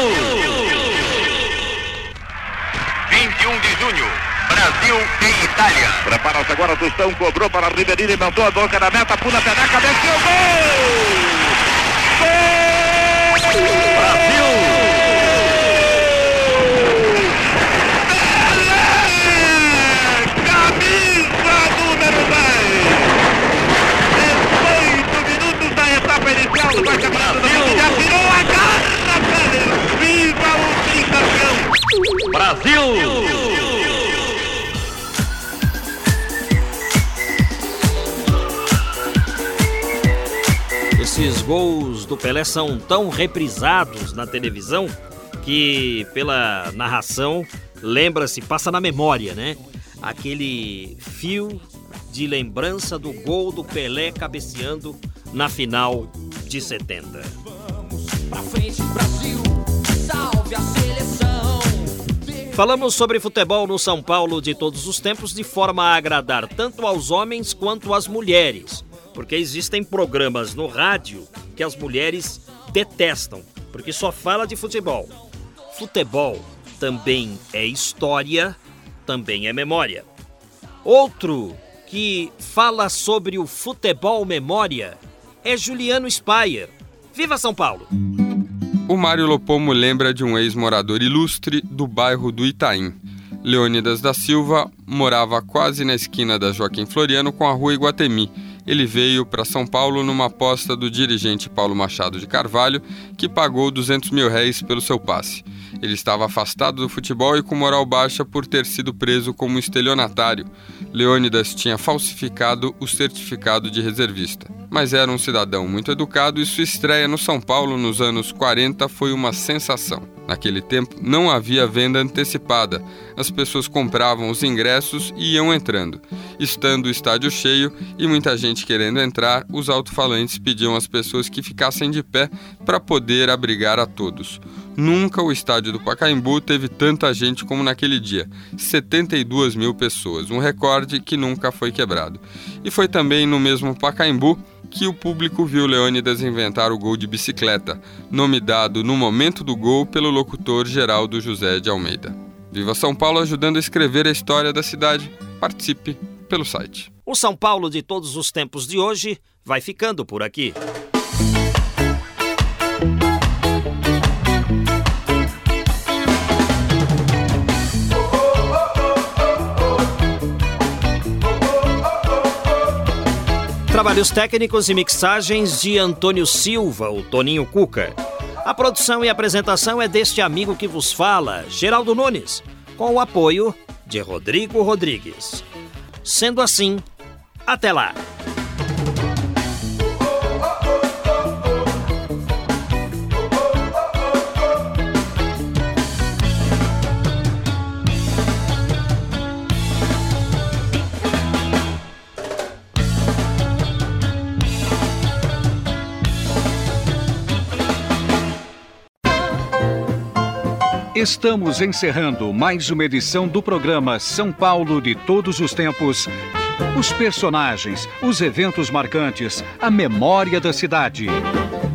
21 de junho, Brasil e Itália. Prepara-se agora, Tostão cobrou para Ribeirinho, inventou a boca da meta, pula a peneca, desceu, gol! Gol! Brasil! Do Pelé são tão reprisados na televisão que, pela narração, lembra-se, passa na memória, né? Aquele fio de lembrança do gol do Pelé cabeceando na final de 70. Pra frente, Brasil, salve a seleção. Falamos sobre futebol no São Paulo de todos os tempos de forma a agradar tanto aos homens quanto às mulheres, porque existem programas no rádio que as mulheres detestam, porque só fala de futebol. Futebol também é história, também é memória. Outro que fala sobre o futebol memória é Juliano Spayer. Viva São Paulo! O Mário Lopomo lembra de um ex-morador ilustre do bairro do Itaim. Leônidas da Silva morava quase na esquina da Joaquim Floriano com a rua Iguatemi. Ele veio para São Paulo numa aposta do dirigente Paulo Machado de Carvalho, que pagou 200 mil réis pelo seu passe. Ele estava afastado do futebol e com moral baixa por ter sido preso como estelionatário. Leônidas tinha falsificado o certificado de reservista. Mas era um cidadão muito educado e sua estreia no São Paulo nos anos 40 foi uma sensação. Naquele tempo não havia venda antecipada, as pessoas compravam os ingressos e iam entrando. Estando o estádio cheio e muita gente querendo entrar, os alto-falantes pediam às pessoas que ficassem de pé para poder abrigar a todos. Nunca o estádio do Pacaembu teve tanta gente como naquele dia 72 mil pessoas, um recorde que nunca foi quebrado. E foi também no mesmo Pacaembu que o público viu Leônidas inventar o gol de bicicleta, nome dado no momento do gol pelo locutor Geraldo José de Almeida. Viva São Paulo ajudando a escrever a história da cidade. Participe pelo site. O São Paulo de todos os tempos de hoje vai ficando por aqui. Trabalhos técnicos e mixagens de Antônio Silva, o Toninho Cuca. A produção e apresentação é deste amigo que vos fala, Geraldo Nunes, com o apoio de Rodrigo Rodrigues. Sendo assim, até lá! Estamos encerrando mais uma edição do programa São Paulo de Todos os Tempos. Os personagens, os eventos marcantes, a memória da cidade.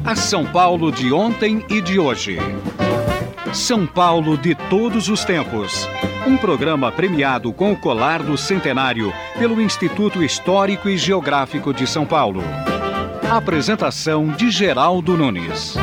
A São Paulo de ontem e de hoje. São Paulo de Todos os Tempos. Um programa premiado com o colar do centenário pelo Instituto Histórico e Geográfico de São Paulo. Apresentação de Geraldo Nunes.